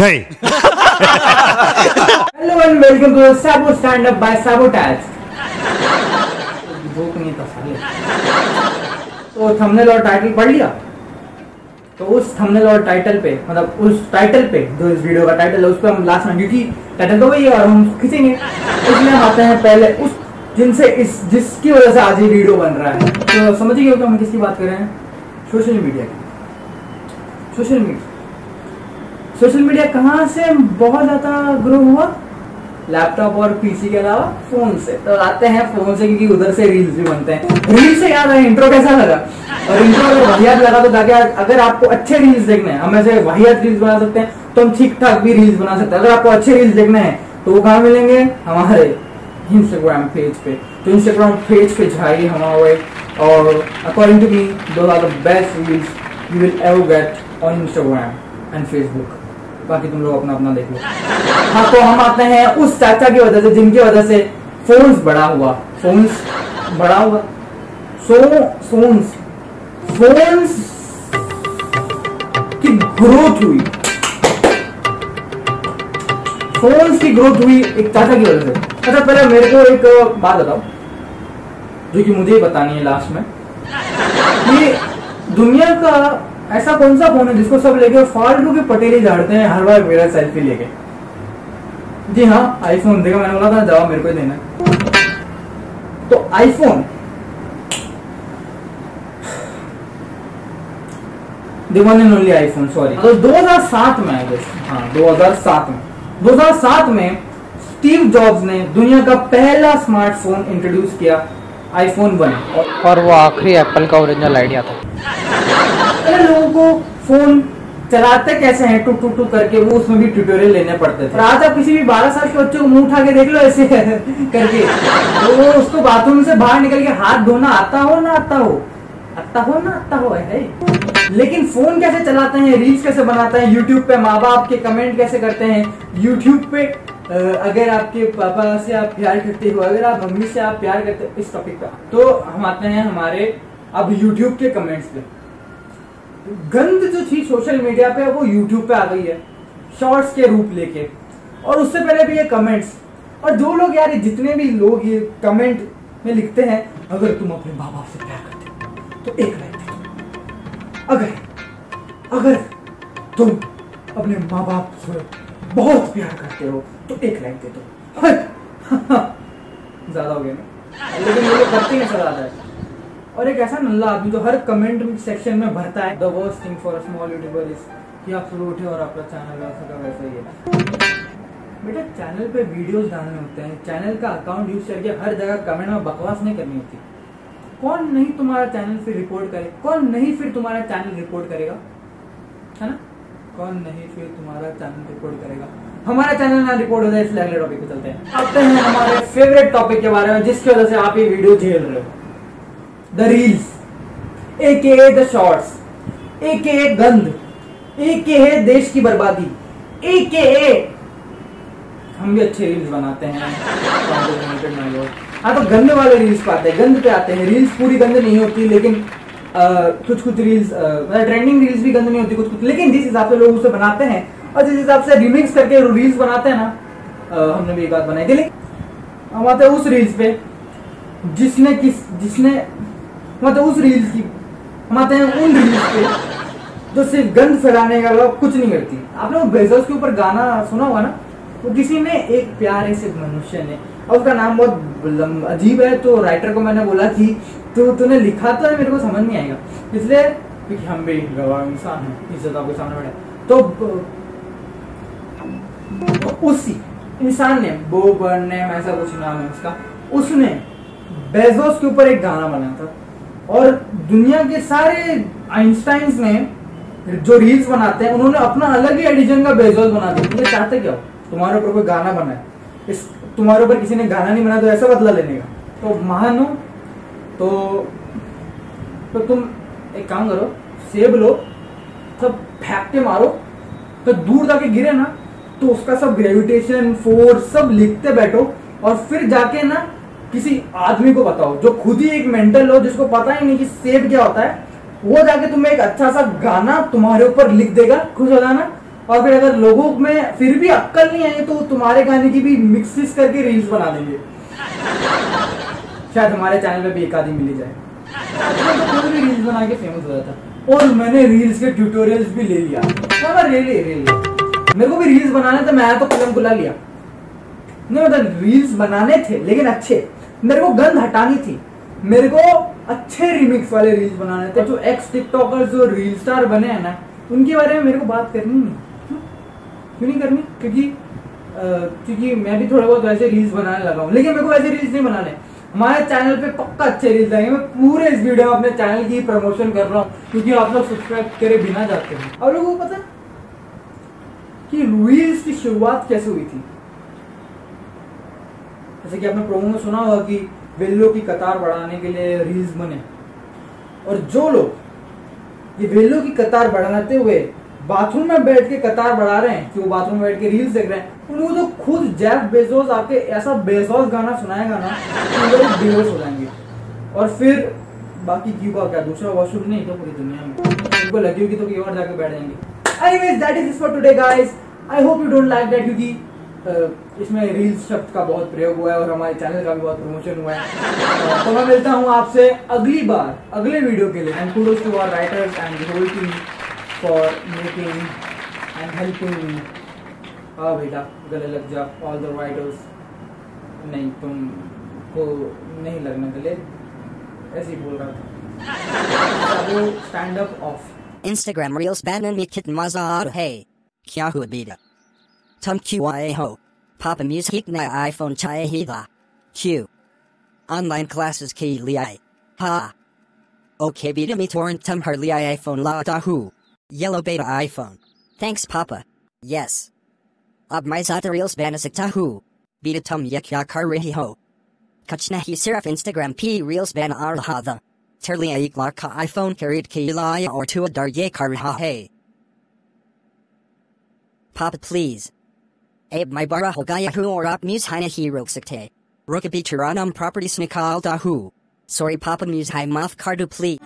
नहीं। Hello welcome to Sabo stand up by Sabotage भूख नहीं था साले तो थंबनेल और टाइटल पढ़ लिया? तो उस थंबनेल और टाइटल पे मतलब उस टाइटल पे, जो इस वीडियो का टाइटल है, उस पर हम लास्ट में क्योंकि टाइटल तो वही है और हम खींचेंगे। इसलिए हम आते हैं पहले उस जिनसे इस, जिसकी वजह से आज ये वीडियो बन रहा है। तो समझिए हम किसकी बात कर रहे हैं? सोशल मीडिया की। सोशल मीडिया सोशल मीडिया कहाँ से बहुत ज़्यादा ग्रो हुआ? लैपटॉप और पीसी के अलावा फ़ोन से। तो आते हैं फ़ोन से क्योंकि उधर से रील्स भी बनते हैं। रील्स से याद है इंट्रो कैसा लगा? और इंट्रो अगर वाहियात लगा तो ताकि अगर आपको अच्छे रील्स देखने हैं, हम ऐसे वाहियात रील्स बना सकते हैं तो हम ठीक ठाक भी रील्स बना सकते हैं। अगर आपको अच्छे रील्स देखने हैं तो वो कहाँ मिलेंगे? हमारे इंस्टाग्राम पेज पे। तो इंस्टाग्राम पेज पे जाइए हमारे और according to me those are the best reels you will ever get on Instagram and Facebook बाकी तुम लोग अपना अपना देख लो। हाँ तो हम आते हैं उस चाचा की वजह से, जिनकी वजह से फोन्स बड़ा हुआ। फोन्स बड़ा हुआ। सो फोन्स फोन्स की ग्रोथ हुई। फोन्स की ग्रोथ हुई एक चाचा की वजह से। अच्छा पहले मेरे को एक बात बताओ, जो कि मुझे ही बतानी है लास्ट में, कि दुनिया का ऐसा कौन सा फ़ोन है जिसको सब लेके फालतू के पटेली झाड़ते हैं हर बार मेरा सेल्फी लेके? जी हाँ आईफोन देखा, मैंने बोला था जवाब मेरे को देना। तो iPhone the one and only iPhone sorry तो 2007 में आई हाँ 2007 में। 2007 में स्टीव जॉब्स ने दुनिया का पहला स्मार्टफ़ोन इंट्रोड्यूस किया आईफोन वन और वो आखिरी एप्पल का ओरिजिनल आइडिया था। पहले लोगों को फ़ोन चलाते कैसे हैं, टुक टुक टुक करके वो उसमें भी ट्यूटोरियल लेने पड़ते थे। आज आप किसी भी 12 साल के बच्चे को मुँह उठा के देख लो ऐसे करके। तो वो उसको बाथरूम से बाहर निकल के हाथ धोना आता हो, ना आता हो? आता हो, ना आता हो है लेकिन फ़ोन कैसे चलाते हैं रील्स कैसे बनाते हैं यूट्यूब पे माँ बाप के कमेंट कैसे करते हैं? यूट्यूब पे अगर आपके पापा से आप प्यार करते हो, अगर आप मम्मी से आप प्यार करते हो, इस टॉपिक पे। तो हम आते हैं हमारे अब यूट्यूब के कमेंट्स पे। गंद जो थी सोशल मीडिया पे, वो यूट्यूब पे आ गई है शॉर्ट्स के रूप लेके। और उससे पहले भी ये कमेंट्स और जो लोग यार जितने भी लोग ये कमेंट में लिखते हैं, अगर तुम अपने माँ बाप से प्यार करते तो एक लाइक अगर अगर तुम अपने माँ बाप से बहुत प्यार करते हो तो एक लाइक दे दो। ज़्यादा हो गया ना? लेकिन ये करते हैं ज़्यादा है। और एक ऐसा नल्ला आदमी जो हर कमेंट सेक्शन में भरता है the worst thing for small YouTuber is कि आप सुबह उठे और आपका चैनल वैसा का वैसा ही है। बेटा चैनल पे वीडियोस डालने होते हैं। चैनल का अकाउंट यूज़ करके हर जगह कमेंट में बकवास नहीं करनी होती। कौन नहीं तुम्हारा चैनल फिर रिपोर्ट करे? कौन नहीं फिर तुम्हारा चैनल रिपोर्ट करेगा? है ना? कौन नहीं फिर तुम्हारा चैनल रिपोर्ट करेगा? हमारा चैनल ना रिपोर्ट हो जाए इसलिए अगले टॉपिक पे चलते हैं। हैं हमारे फेवरेट टॉपिक के बारे में, जिसकी वजह से आप ये वीडियो झेल रहे हो। द रील्स ए के द शॉर्ट्स ए के गंद. ए के है देश की बर्बादी. ए के हम भी अच्छे रील्स बनाते हैं। हाँ तो गंद वाले रील्स पे आते हैं गंद पे आते हैं। रील्स पूरी गंद नहीं होती लेकिन कुछ कुछ रील्स मतलब ट्रेंडिंग रील्स भी गंद नहीं होती कुछ कुछ लेकिन जिस हिसाब से लोग उसे बनाते हैं और जिस हिसाब से रिमिक्स करके रील्स बनाते हैं ना आ, हमने भी एक बात बनाई थी। लेकिन हम आते हैं उस रील्स पे जिसने किस जिसने आते उस रील्स की हम आते हैं उन रील्स पे जो सिर्फ़ गंद फैलाने का कुछ नहीं करती। आपने वो बेजोस के ऊपर गाना सुना होगा ना? वो किसी ने एक प्यारे से मनुष्य ने, और उसका नाम बहुत अजीब है तो राइटर को मैंने बोला कि तो तूने लिखा तो है, मेरे को समझ नहीं आएगा। इसलिए क्योंकि हम भी गवाह इंसान हैं, इज़्ज़त आपके सामने बैठे। तो उसी इंसान ने बो बर्नेम ऐसा कुछ नाम है उसका, उसने बेजोस के ऊपर एक गाना बनाया था। और दुनिया के सारे आइंस्टाइंस ने जो रील्स बनाते हैं, उन्होंने अपना अलग ही एडिशन का बेजोस बना दिया। तुम चाहते क्या हो? तुम्हारे ऊपर कोई गाना बनाए इस, तुम्हारे ऊपर किसी ने गाना नहीं बनाया तो ऐसा बदला लेने का। तो महानो तो तो तुम एक काम करो, सेब लो, सब फेंक के मारो तो दूर जाके गिरे ना तो उसका सब ग्रेविटेशन फोर्स सब लिखते बैठो, और फिर जाके ना किसी आदमी को बताओ, जो खुद ही एक मेंटल हो, जिसको पता ही नहीं कि सेब क्या होता है, वो जाके तुम्हें एक अच्छा सा गाना तुम्हारे ऊपर लिख देगा, खुश हो जाना। और फिर अगर लोगों में फिर भी अक्कल नहीं आई तो तुम्हारे गाने की भी मिक्सिस करके रील्स बना देंगे। शायद हमारे चैनल पे भी एक आदमी मिली जाए। तो भी रील्स बना के फ़ेमस हो जाता। और मैंने रील्स के ट्यूटोरियल्स भी ले लिया। ले ले ले मेरे को भी रील्स बनाने थे, मैं तो कलम कुला लिया। नहीं मतलब रील्स बनाने थे, लेकिन अच्छे। मेरे को गंद हटानी थी। मेरे को अच्छे रिमिक्स वाले रील्स बनाने थे, जो एक्स टिकटॉकर जो रील स्टार बने हैं ना, उनके बारे में मेरे को बात करनी नहीं। क्यों? नहीं करनी? क्योंकि क्योंकि मैं भी थोड़ा बहुत वैसे रील्स बनाने लगा हूँ। लेकिन मेरे को वैसे रील्स नहीं बनाने। हमारे चैनल पे पक्का अच्छे रील्स आएँगे। मैं पूरे इस वीडियो में अपने चैनल की प्रमोशन कर रहा हूँ, क्योंकि आप लोग सब्सक्राइब करे बिना जाते हैं। और लोगों को पता कि रील्स की शुरुआत कैसे हुई थी? जैसे कि आपने प्रोमो में सुना होगा कि वेल्लो की कतार बढ़ाने के लिए रील्स बने। और जो लोग ये वेल्लो की कतार बढ़ाते हुए बाथरूम में बैठ के कतार बढ़ा रहे हैं, कि वो बाथरूम में बैठ के रील्स देख रहे हैं उनको तो खुद जैफ बेजोस आके ऐसा बेजोस गाना सुनाएगा ना, कि लोग बेहोश हो जाएँगे। और फिर बाकी क्यों का क्या दूसरा वॉशरूम नहीं तो पूरी दुनिया में। उनको लगी होगी तो कहीं और जाके बैठ जाएँगे। Anyways that is for today guys I hope you don't like that क्योंकि इसमें रील्स शब्द का बहुत प्रयोग हुआ है और हमारे चैनल का भी बहुत प्रमोशन हुआ है। तो मैं मिलता हूँ आपसे अगली बार, अगले वीडियो के लिए। And kudos to our writers and whole team for making and helping me हाँ बेटा, गले लग जा। ऑल द राइटर्स नहीं तुम को नहीं लगने लिए ऐसे ही बोल रहा था। Stand up of Instagram Reels banner me kitten maza hey. Kya hu bida. Tum QIA ho. Papa music na iPhone chai hida. Q. Online classes ki liai. Ha. Okay bida me torrent tum her liai iPhone la da hu. Yellow beta iPhone. Thanks Papa. Yes. Ab my zata reels banasik ta hu. Bida tum yakya kar rihi ho. Kachna hi siraf Instagram p reels ban arhada. Terlia ikla ka iPhone carried ki ilaya or to a darye kariha hey. Papa please. Abe my bara hogayahu or op muse hinahi roksakte. Rokabi chiranam properties nikal dahu. Sorry papa muse hi moth kardu plea.